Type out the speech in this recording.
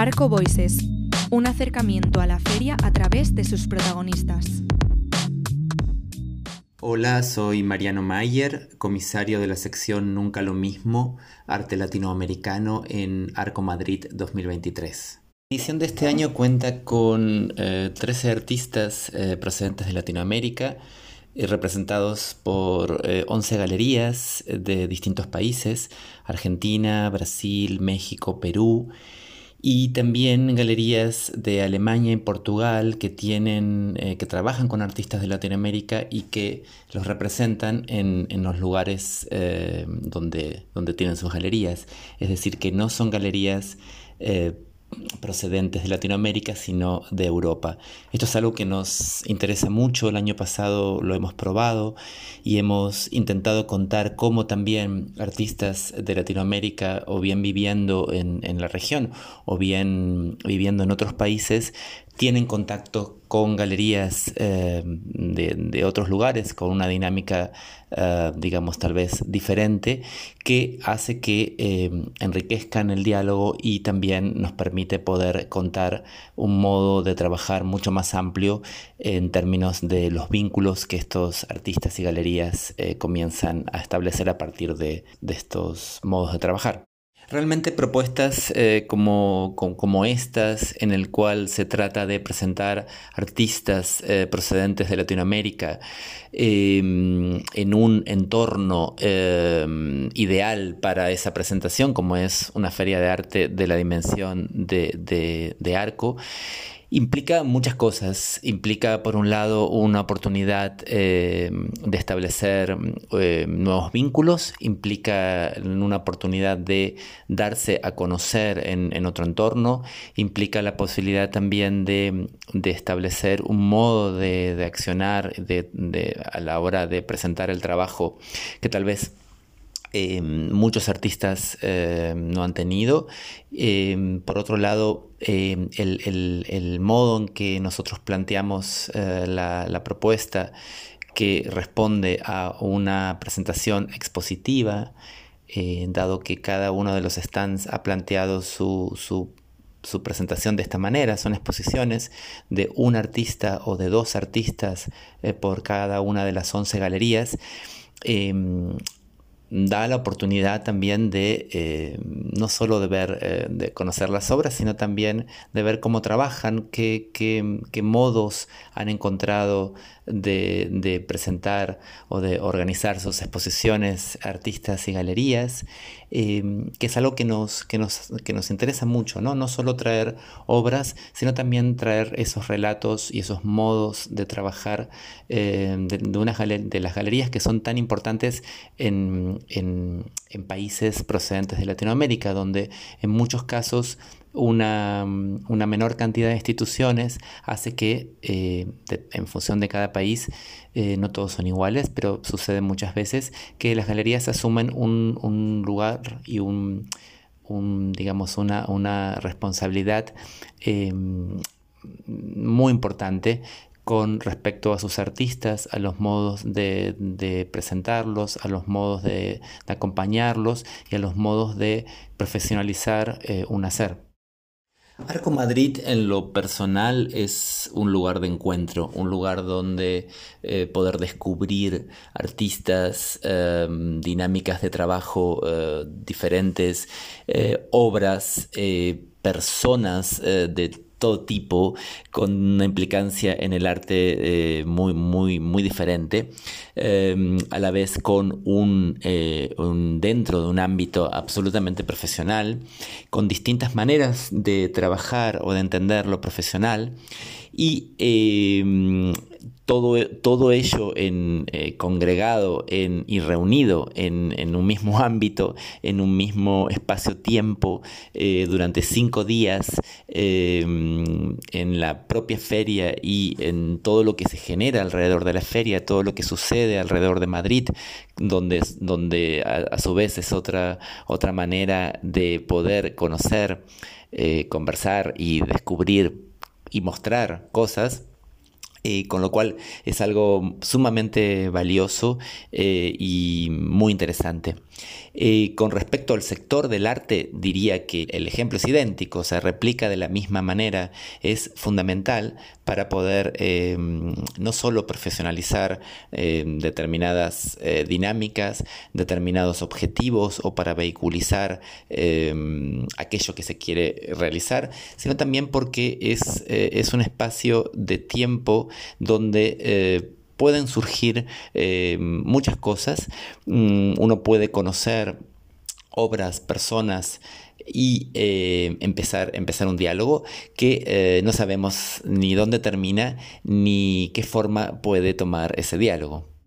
Arco Voices, un acercamiento a la feria a través de sus protagonistas. Hola, soy Mariano Mayer, comisario de la sección Nunca lo mismo, Arte Latinoamericano en Arco Madrid 2023. La edición de este año cuenta con 13 eh, artistas eh, procedentes de Latinoamérica, eh, representados por 11 galerías de distintos países, Argentina, Brasil, México, Perú, y también galerías de Alemania y Portugal que tienen eh, que trabajan con artistas de Latinoamérica y que los representan en, los lugares eh, donde, donde tienen sus galerías. Es decir que no son galerías eh, procedentes de Latinoamérica, sino de Europa. Esto es algo que nos interesa mucho, el año pasado lo hemos probado y hemos intentado contar cómo también artistas de Latinoamérica, o bien viviendo en, en la región, o bien viviendo en otros países, tienen contacto con galerías eh, de, otros lugares, con una dinámica, eh, digamos, tal vez diferente, que hace que eh, enriquezcan el diálogo y también nos permite poder contar un modo de trabajar mucho más amplio en términos de los vínculos que estos artistas y galerías comienzan a establecer a partir de estos modos de trabajar. Realmente propuestas eh, como, como, estas, en el cual se trata de presentar artistas eh, procedentes de Latinoamérica em, en un entorno em, ideal para esa presentación, como es una feria de arte de la dimensión de, de Arco, Implica muchas cosas. Implica, por un lado, una oportunidad eh, de establecer eh, nuevos vínculos. Implica una oportunidad de darse a conocer en, otro entorno. Implica la posibilidad también de, establecer un modo de, accionar a la hora de presentar el trabajo que tal vez eh, muchos artistas eh, no han tenido. Eh, por otro lado, el, modo en que nosotros planteamos la, propuesta que responde a una presentación expositiva, dado que cada uno de los stands ha planteado su, presentación de esta manera. Son exposiciones de un artista o de dos artistas por cada una de las 11 galerías da la oportunidad también de eh, no solo de ver, eh, de conocer las obras, sino también de ver cómo trabajan, qué, qué, modos han encontrado de, presentar o de organizar sus exposiciones artistas y galerías, eh, que es algo que nos, que nos, que nos interesa mucho, ¿no? no solo traer obras, sino también traer esos relatos y esos modos de trabajar de, de las galerías que son tan importantes en en, países procedentes de Latinoamérica, donde en muchos casos una, menor cantidad de instituciones hace que, eh, en función de cada país, eh, no todos son iguales, pero sucede muchas veces que las galerías asumen un, lugar y un, digamos, una, responsabilidad eh, muy importante con respecto a sus artistas, a los modos de, presentarlos, a los modos de, acompañarlos y a los modos de profesionalizar eh, un hacer. Arco Madrid en lo personal es un lugar de encuentro, un lugar donde eh, poder descubrir artistas, em, dinámicas de trabajo eh, diferentes, obras, personas de todo tipo, con una implicancia en el arte eh, muy, muy, muy diferente, em, a la vez con eh, un, dentro de un ámbito absolutamente profesional, con distintas maneras de trabajar o de entender lo profesional y em, todo, ello en, eh, congregado en, y reunido en, un mismo ámbito, en un mismo espacio-tiempo, eh, durante cinco días, em, en la propia feria y en todo lo que se genera alrededor de la feria, todo lo que sucede alrededor de Madrid, donde, donde a, su vez es otra, otra manera de poder conocer, eh, conversar y descubrir y mostrar cosas eh, con lo cual es algo sumamente valioso eh, y muy interesante. Eh, con respecto al sector del arte, diría que el ejemplo es idéntico, se replica de la misma manera, es fundamental para poder em, no solo profesionalizar em, determinadas eh, dinámicas, determinados objetivos o para vehiculizar em, aquello que se quiere realizar, sino también porque es, eh, es un espacio de tiempo donde pueden surgir eh, muchas cosas. Mm, uno puede conocer obras, personas y eh, empezar, empezar un diálogo que eh, no sabemos ni dónde termina ni qué forma puede tomar ese diálogo.